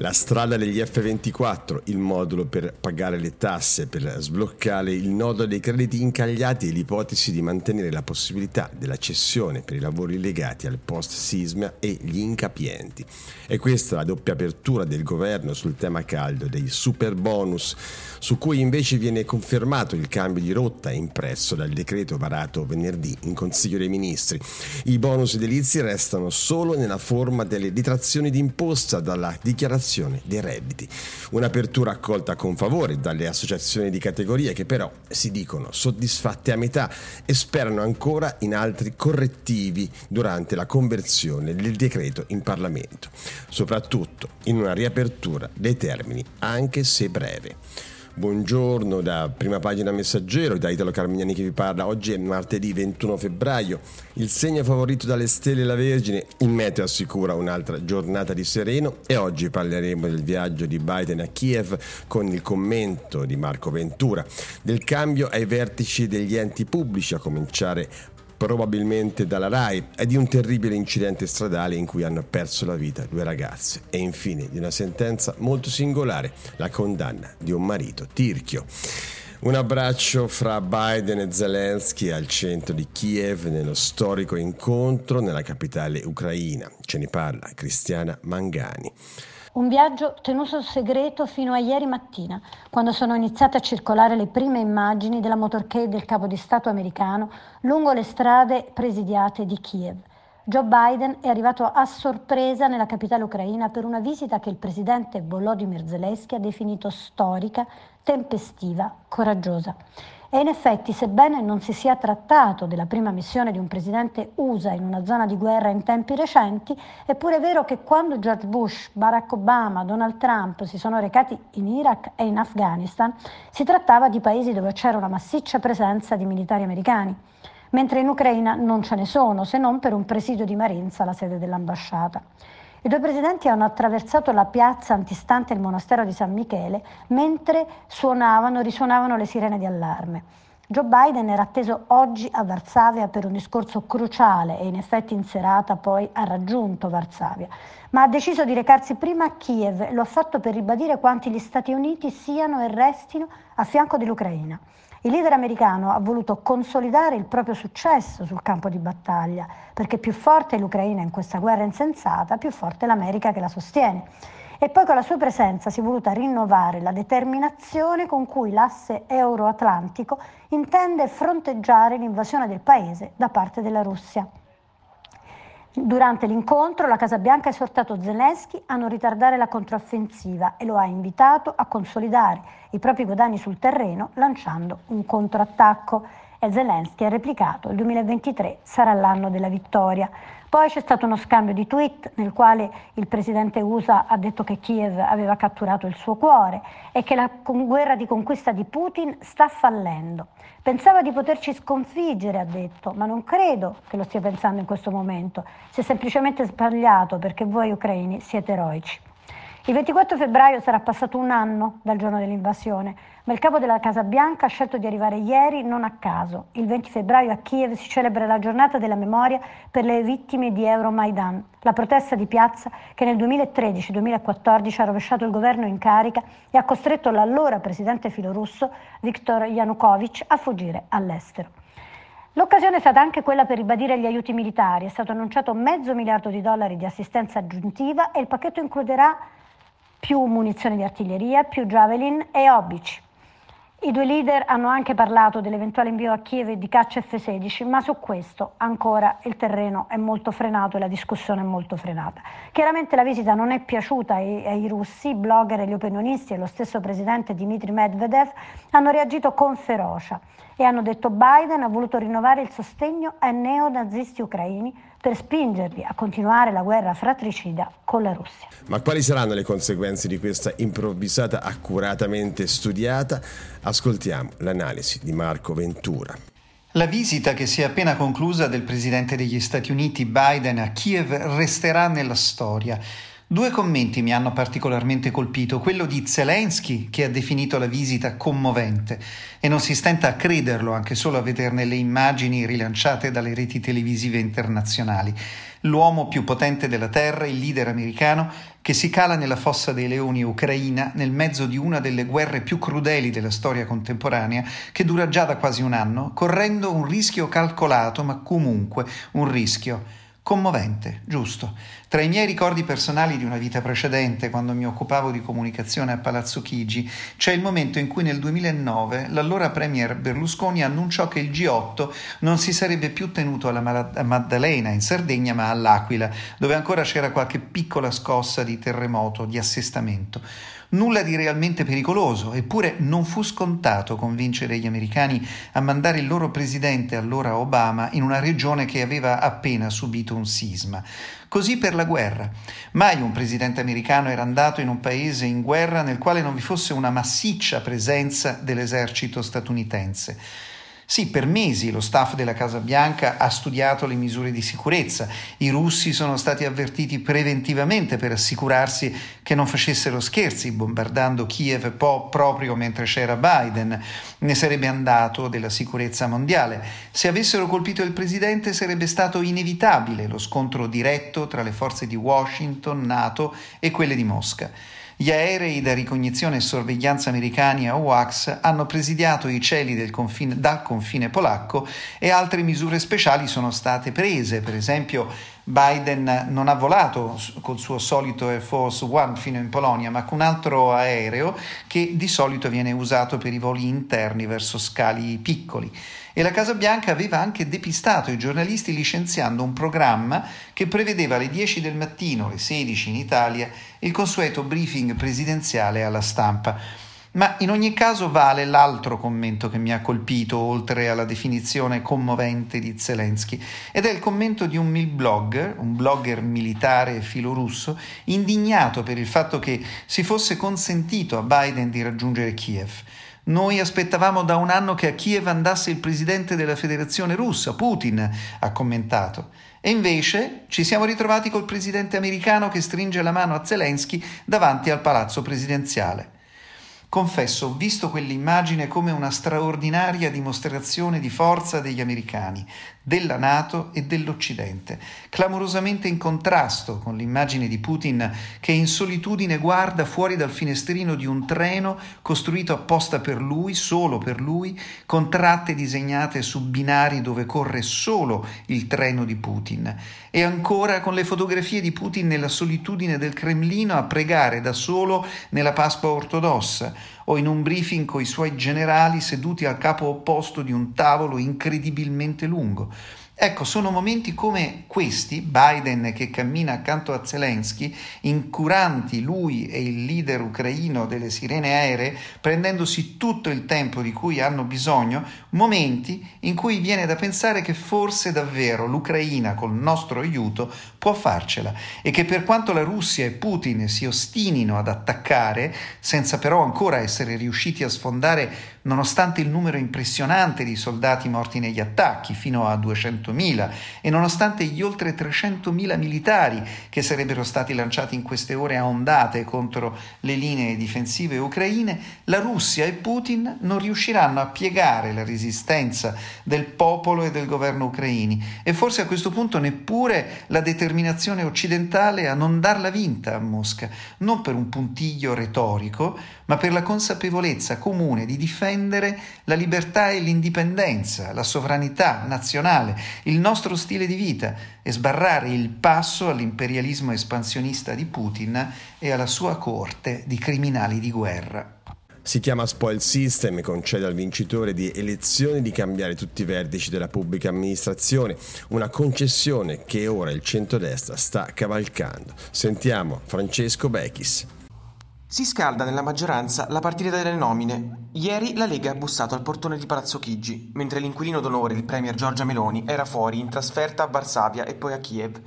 La strada degli F24, il modulo per pagare le tasse, per sbloccare il nodo dei crediti incagliati e l'ipotesi di mantenere la possibilità della cessione per i lavori legati al post-sisma e gli incapienti. E questa è la doppia apertura del governo sul tema caldo dei super bonus, su cui invece viene confermato il cambio di rotta impresso dal decreto varato venerdì in Consiglio dei Ministri. I bonus edilizi restano solo nella forma delle detrazioni d'imposta dalla dichiarazione dei redditi. Un'apertura accolta con favore dalle associazioni di categoria che però si dicono soddisfatte a metà e sperano ancora in altri correttivi durante la conversione del decreto in Parlamento, soprattutto in una riapertura dei termini, anche se breve. Buongiorno da prima pagina messaggero, da Italo Carmignani che vi parla. Oggi è martedì 21 febbraio, il segno favorito dalle stelle e la Vergine, il meteo assicura un'altra giornata di sereno e oggi parleremo del viaggio di Biden a Kiev con il commento di Marco Ventura, del cambio ai vertici degli enti pubblici a cominciare probabilmente dalla RAI, e di un terribile incidente stradale in cui hanno perso la vita due ragazze e infine di una sentenza molto singolare, la condanna di un marito tirchio. Un abbraccio fra Biden e Zelensky al centro di Kiev nello storico incontro nella capitale ucraina. Ce ne parla Cristiana Mangani. Un viaggio tenuto segreto fino a ieri mattina, quando sono iniziate a circolare le prime immagini della motorcade del capo di Stato americano lungo le strade presidiate di Kiev. Joe Biden è arrivato a sorpresa nella capitale ucraina per una visita che il presidente Volodymyr Zelensky ha definito storica, tempestiva, coraggiosa. E in effetti, sebbene non si sia trattato della prima missione di un presidente USA in una zona di guerra in tempi recenti, è pure vero che quando George Bush, Barack Obama, Donald Trump si sono recati in Iraq e in Afghanistan, si trattava di paesi dove c'era una massiccia presenza di militari americani, mentre in Ucraina non ce ne sono, se non per un presidio di Marinza, la sede dell'ambasciata. I due presidenti hanno attraversato la piazza antistante il monastero di San Michele mentre suonavano, risuonavano le sirene di allarme. Joe Biden era atteso oggi a Varsavia per un discorso cruciale e in effetti in serata poi ha raggiunto Varsavia, ma ha deciso di recarsi prima a Kiev e lo ha fatto per ribadire quanti gli Stati Uniti siano e restino a fianco dell'Ucraina. Il leader americano ha voluto consolidare il proprio successo sul campo di battaglia, perché più forte è l'Ucraina in questa guerra insensata, più forte è l'America che la sostiene. E poi con la sua presenza si è voluta rinnovare la determinazione con cui l'asse euroatlantico intende fronteggiare l'invasione del paese da parte della Russia. Durante l'incontro la Casa Bianca ha esortato Zelensky a non ritardare la controffensiva e lo ha invitato a consolidare i propri guadagni sul terreno lanciando un controattacco e Zelensky ha replicato il 2023 sarà l'anno della vittoria. Poi c'è stato uno scambio di tweet nel quale il presidente USA ha detto che Kiev aveva catturato il suo cuore e che la guerra di conquista di Putin sta fallendo. Pensava di poterci sconfiggere, ha detto, ma non credo che lo stia pensando in questo momento. Si è semplicemente sbagliato perché voi ucraini siete eroici. Il 24 febbraio sarà passato un anno dal giorno dell'invasione, ma il capo della Casa Bianca ha scelto di arrivare ieri non a caso. Il 20 febbraio a Kiev si celebra la giornata della memoria per le vittime di Euromaidan, la protesta di piazza che nel 2013-2014 ha rovesciato il governo in carica e ha costretto l'allora presidente filorusso Viktor Yanukovych a fuggire all'estero. L'occasione è stata anche quella per ribadire gli aiuti militari. È stato annunciato mezzo miliardo di dollari di assistenza aggiuntiva e il pacchetto includerà più munizioni di artiglieria, più javelin e obici. I due leader hanno anche parlato dell'eventuale invio a Kiev di caccia F-16, ma su questo ancora il terreno è molto frenato e la discussione è molto frenata. Chiaramente la visita non è piaciuta ai, ai russi, i blogger e gli opinionisti e lo stesso presidente Dmitry Medvedev hanno reagito con ferocia e hanno detto Biden ha voluto rinnovare il sostegno ai neonazisti ucraini per spingerli a continuare la guerra fratricida con la Russia. Ma quali saranno le conseguenze di questa improvvisata, accuratamente studiata? Ascoltiamo l'analisi di Marco Ventura. La visita che si è appena conclusa del presidente degli Stati Uniti Biden a Kiev resterà nella storia. Due commenti mi hanno particolarmente colpito, quello di Zelensky che ha definito la visita commovente e non si stenta a crederlo anche solo a vederne le immagini rilanciate dalle reti televisive internazionali. L'uomo più potente della Terra, il leader americano, che si cala nella fossa dei leoni ucraina nel mezzo di una delle guerre più crudeli della storia contemporanea, che dura già da quasi un anno, correndo un rischio calcolato, ma comunque un rischio. Commovente, giusto. Tra i miei ricordi personali di una vita precedente, quando mi occupavo di comunicazione a Palazzo Chigi, c'è il momento in cui nel 2009 l'allora premier Berlusconi annunciò che il G8 non si sarebbe più tenuto alla Maddalena in Sardegna, ma all'Aquila, dove ancora c'era qualche piccola scossa di terremoto, di assestamento. Nulla di realmente pericoloso, eppure non fu scontato convincere gli americani a mandare il loro presidente, allora Obama, in una regione che aveva appena subito un sisma. Così per la guerra. Mai un presidente americano era andato in un paese in guerra nel quale non vi fosse una massiccia presenza dell'esercito statunitense. Sì, per mesi lo staff della Casa Bianca ha studiato le misure di sicurezza. I russi sono stati avvertiti preventivamente per assicurarsi che non facessero scherzi, bombardando Kiev po- proprio mentre c'era Biden. Ne sarebbe andato della sicurezza mondiale. Se avessero colpito il presidente sarebbe stato inevitabile lo scontro diretto tra le forze di Washington, NATO e quelle di Mosca. Gli aerei da ricognizione e sorveglianza americani a UAX hanno presidiato i cieli confine, dal confine polacco e altre misure speciali sono state prese, per esempio Biden non ha volato col suo solito Air Force One fino in Polonia, ma con un altro aereo che di solito viene usato per i voli interni verso scali piccoli e la Casa Bianca aveva anche depistato i giornalisti licenziando un programma che prevedeva alle 10 del mattino, alle 16 in Italia, il consueto briefing presidenziale alla stampa. Ma in ogni caso vale l'altro commento che mi ha colpito, oltre alla definizione commovente di Zelensky, ed è il commento di un blogger, un blogger militare filorusso, indignato per il fatto che si fosse consentito a Biden di raggiungere Kiev. Noi aspettavamo da un anno che a Kiev andasse il presidente della federazione russa, Putin, ha commentato. E invece ci siamo ritrovati col presidente americano che stringe la mano a Zelensky davanti al palazzo presidenziale. Confesso, ho visto quell'immagine come una straordinaria dimostrazione di forza degli americani, della Nato e dell'Occidente, clamorosamente in contrasto con l'immagine di Putin che in solitudine guarda fuori dal finestrino di un treno costruito apposta per lui, solo per lui, con tratte disegnate su binari dove corre solo il treno di Putin, e ancora con le fotografie di Putin nella solitudine del Cremlino a pregare da solo nella Pasqua ortodossa o in un briefing coi suoi generali seduti al capo opposto di un tavolo incredibilmente lungo. Ecco, sono momenti come questi, Biden che cammina accanto a Zelensky, incuranti lui e il leader ucraino delle sirene aeree, prendendosi tutto il tempo di cui hanno bisogno, momenti in cui viene da pensare che forse davvero l'Ucraina col nostro aiuto può farcela e che per quanto la Russia e Putin si ostinino ad attaccare, senza però ancora essere riusciti a sfondare nonostante il numero impressionante di soldati morti negli attacchi, fino a 200 500.000 e nonostante gli oltre 300.000 militari che sarebbero stati lanciati in queste ore a ondate contro le linee difensive ucraine, la Russia e Putin non riusciranno a piegare la resistenza del popolo e del governo ucraini e forse a questo punto neppure la determinazione occidentale a non darla vinta a Mosca, non per un puntiglio retorico, ma per la consapevolezza comune di difendere la libertà e l'indipendenza, la sovranità nazionale, il nostro stile di vita e sbarrare il passo all'imperialismo espansionista di Putin e alla sua corte di criminali di guerra. Si chiama Spoil System e concede al vincitore di elezioni di cambiare tutti i vertici della pubblica amministrazione, una concessione che ora il centrodestra sta cavalcando. Sentiamo Francesco Bechis. Si scalda nella maggioranza la partita delle nomine. Ieri la Lega ha bussato al portone di Palazzo Chigi, mentre l'inquilino d'onore, il premier Giorgia Meloni, era fuori in trasferta a Varsavia e poi a Kiev.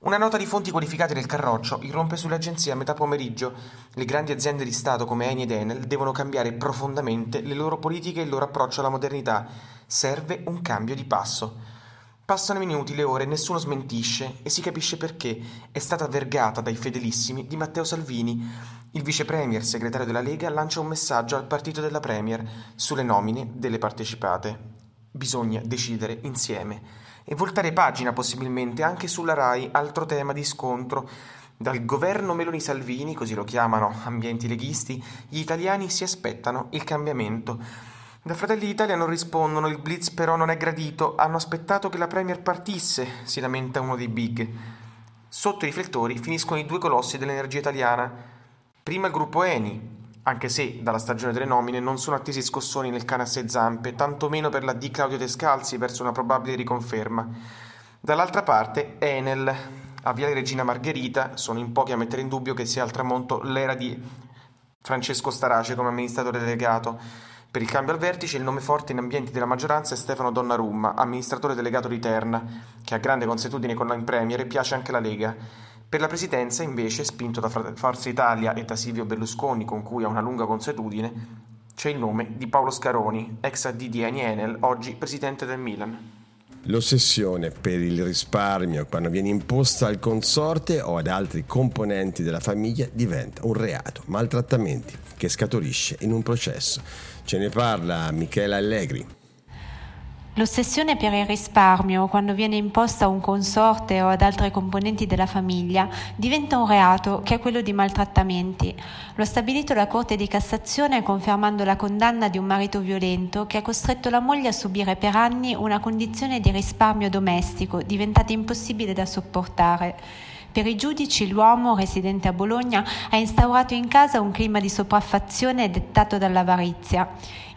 Una nota di fonti qualificate del Carroccio irrompe sulle agenzie a metà pomeriggio. Le grandi aziende di Stato come Eni ed Enel devono cambiare profondamente le loro politiche e il loro approccio alla modernità. Serve un cambio di passo. Passano i minuti, le ore, nessuno smentisce e si capisce perché è stata vergata dai fedelissimi di Matteo Salvini. Il vice premier segretario della Lega lancia un messaggio al partito della premier sulle nomine delle partecipate. Bisogna decidere insieme e voltare pagina possibilmente anche sulla RAI, altro tema di scontro. Dal governo Meloni Salvini, così lo chiamano ambienti leghisti, gli italiani si aspettano il cambiamento. Da Fratelli d'Italia non rispondono, il blitz però non è gradito, hanno aspettato che la Premier partisse, si lamenta uno dei big. Sotto i riflettori finiscono i due colossi dell'energia italiana. Prima il gruppo Eni, anche se dalla stagione delle nomine non sono attesi scossoni nel cane a sei zampe, tantomeno per la D Claudio Descalzi verso una probabile riconferma. Dall'altra parte Enel, a Viale Regina Margherita, sono in pochi a mettere in dubbio che sia al tramonto l'era di Francesco Starace come amministratore delegato. Per il cambio al vertice il nome forte in ambienti della maggioranza è Stefano Donnarumma, amministratore delegato di Terna, che ha grande consuetudine con la Premier e piace anche la Lega. Per la presidenza, invece, spinto da Forza Italia e da Silvio Berlusconi, con cui ha una lunga consuetudine, c'è il nome di Paolo Scaroni, ex AD di Eni Enel, oggi presidente del Milan. L'ossessione per il risparmio quando viene imposta al consorte o ad altri componenti della famiglia diventa un reato, maltrattamenti che scaturisce in un processo. Ce ne parla Michela Allegri. L'ossessione per il risparmio, quando viene imposta a un consorte o ad altre componenti della famiglia, diventa un reato che è quello di maltrattamenti. Lo ha stabilito la Corte di Cassazione confermando la condanna di un marito violento che ha costretto la moglie a subire per anni una condizione di risparmio domestico diventata impossibile da sopportare. Per i giudici l'uomo, residente a Bologna, ha instaurato in casa un clima di sopraffazione dettato dall'avarizia.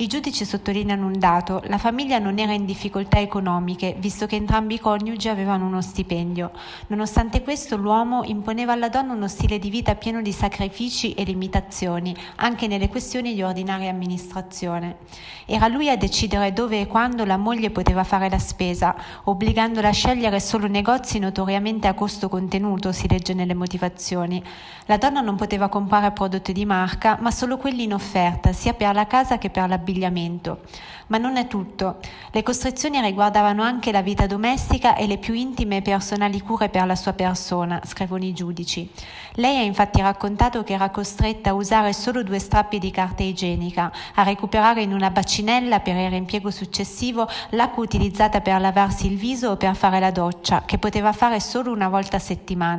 I giudici sottolineano un dato, la famiglia non era in difficoltà economiche, visto che entrambi i coniugi avevano uno stipendio. Nonostante questo l'uomo imponeva alla donna uno stile di vita pieno di sacrifici e limitazioni, anche nelle questioni di ordinaria amministrazione. Era lui a decidere dove e quando la moglie poteva fare la spesa, obbligandola a scegliere solo negozi notoriamente a costo contenuto, si legge nelle motivazioni. La donna non poteva comprare prodotti di marca, ma solo quelli in offerta, sia per la casa che per l'abitazione abbigliamento. Ma non è tutto. Le costrizioni riguardavano anche la vita domestica e le più intime e personali cure per la sua persona, scrivono i giudici. Lei ha infatti raccontato che era costretta a usare solo due strappi di carta igienica, a recuperare in una bacinella per il riempiego successivo l'acqua utilizzata per lavarsi il viso o per fare la doccia, che poteva fare solo una volta a settimana.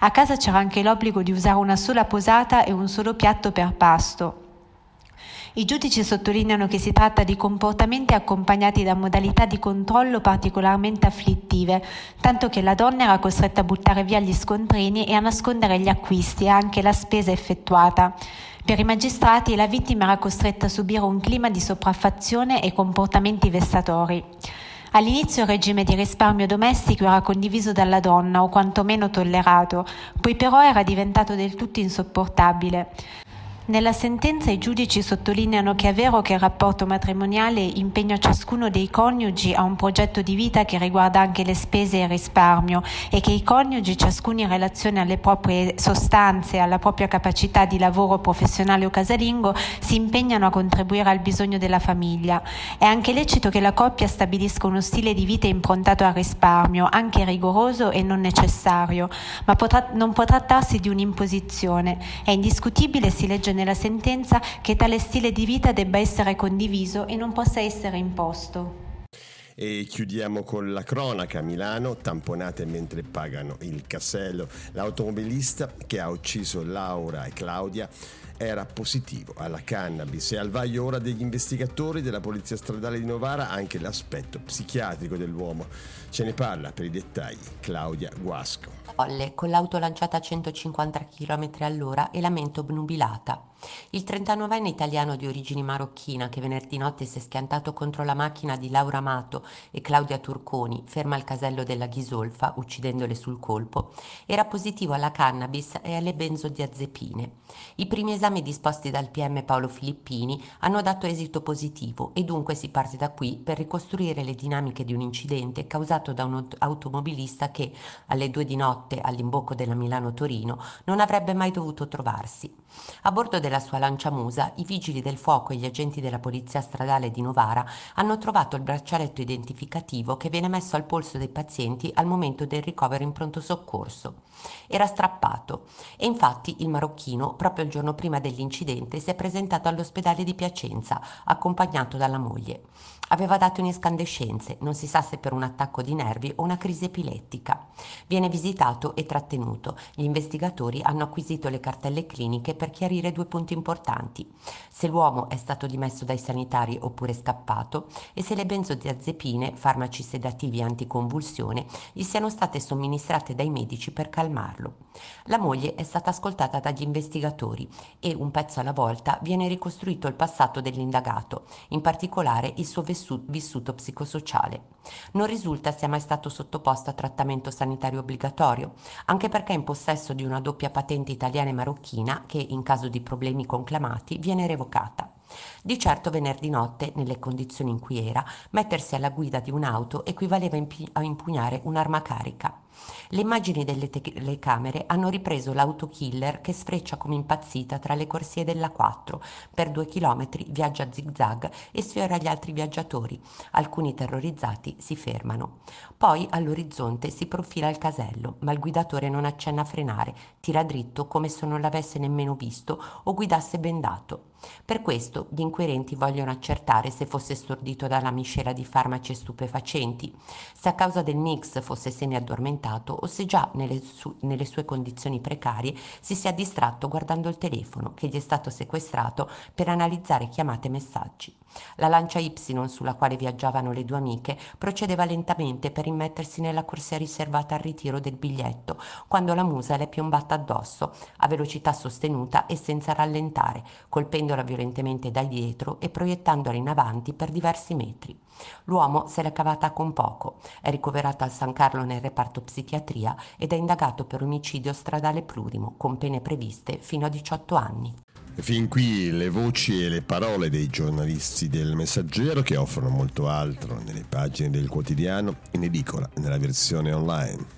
A casa c'era anche l'obbligo di usare una sola posata e un solo piatto per pasto, i giudici sottolineano che si tratta di comportamenti accompagnati da modalità di controllo particolarmente afflittive, tanto che la donna era costretta a buttare via gli scontrini e a nascondere gli acquisti e anche la spesa effettuata. Per i magistrati la vittima era costretta a subire un clima di sopraffazione e comportamenti vessatori. All'inizio il regime di risparmio domestico era condiviso dalla donna o quantomeno tollerato, poi però era diventato del tutto insopportabile. Nella sentenza i giudici sottolineano che è vero che il rapporto matrimoniale impegna ciascuno dei coniugi a un progetto di vita che riguarda anche le spese e il risparmio e che i coniugi, ciascuno in relazione alle proprie sostanze alla propria capacità di lavoro professionale o casalingo, si impegnano a contribuire al bisogno della famiglia. È anche lecito che la coppia stabilisca uno stile di vita improntato al risparmio, anche rigoroso e non necessario, ma potrà, non può trattarsi di un'imposizione. È indiscutibile, si legge nella sentenza, che tale stile di vita debba essere condiviso e non possa essere imposto. E chiudiamo con la cronaca. Milano, tamponate mentre pagano il casello. L'automobilista che ha ucciso Laura e Claudia era positivo alla cannabis e al vaglio ora degli investigatori della Polizia Stradale di Novara anche l'aspetto psichiatrico dell'uomo. Ce ne parla per i dettagli Claudia Guasco. Folle, con l'auto lanciata a 150 km all'ora e la mente obnubilata. Il 39enne italiano di origini marocchina che venerdì notte si è schiantato contro la macchina di Laura Amato e Claudia Turconi, ferma al casello della Ghisolfa, uccidendole sul colpo, era positivo alla cannabis e alle benzodiazepine. I primi esami disposti dal PM Paolo Filippini hanno dato esito positivo e dunque si parte da qui per ricostruire le dinamiche di un incidente causato da un automobilista che, alle due di notte all'imbocco della Milano-Torino, non avrebbe mai dovuto trovarsi. A bordo della sua lanciamusa, i vigili del fuoco e gli agenti della polizia stradale di Novara hanno trovato il braccialetto identificativo che viene messo al polso dei pazienti al momento del ricovero in pronto soccorso. Era strappato e infatti il marocchino, proprio il giorno prima dell'incidente, si è presentato all'ospedale di Piacenza, accompagnato dalla moglie. Aveva dato incandescenze, non si sa se per un attacco di nervi o una crisi epilettica. Viene visitato e trattenuto. Gli investigatori hanno acquisito le cartelle cliniche per chiarire due punti importanti. Se l'uomo è stato dimesso dai sanitari oppure scappato e se le benzodiazepine, farmaci sedativi anticonvulsione, gli siano state somministrate dai medici per calmarlo. La moglie è stata ascoltata dagli investigatori e, un pezzo alla volta, viene ricostruito il passato dell'indagato, in particolare il suo vissuto psicosociale. Non risulta sia mai stato sottoposto a trattamento sanitario obbligatorio, anche perché è in possesso di una doppia patente italiana e marocchina che, in caso di problemi conclamati, viene revocata. Di certo venerdì notte, nelle condizioni in cui era, mettersi alla guida di un'auto equivaleva a impugnare un'arma carica. Le immagini delle telecamere hanno ripreso l'autokiller che sfreccia come impazzita tra le corsie della 4. Per due chilometri viaggia a zigzag e sfiora gli altri viaggiatori. Alcuni terrorizzati si fermano. Poi all'orizzonte si profila il casello, ma il guidatore non accenna a frenare, tira dritto come se non l'avesse nemmeno visto o guidasse bendato. Per questo gli inquirenti vogliono accertare se fosse stordito dalla miscela di farmaci stupefacenti, se a causa del mix fosse semi-addormentato o se già nelle, su- nelle sue condizioni precarie si sia distratto guardando il telefono che gli è stato sequestrato per analizzare chiamate e messaggi. La lancia Y sulla quale viaggiavano le due amiche procedeva lentamente per immettersi nella corsia riservata al ritiro del biglietto, quando la musa le è piombata addosso, a velocità sostenuta e senza rallentare, colpendola violentemente da dietro e proiettandola in avanti per diversi metri. L'uomo se l'è cavata con poco, è ricoverato al San Carlo nel reparto psichiatria ed è indagato per omicidio stradale plurimo, con pene previste fino a 18 anni. Fin qui le voci e le parole dei giornalisti del Messaggero che offrono molto altro nelle pagine del quotidiano in edicola nella versione online.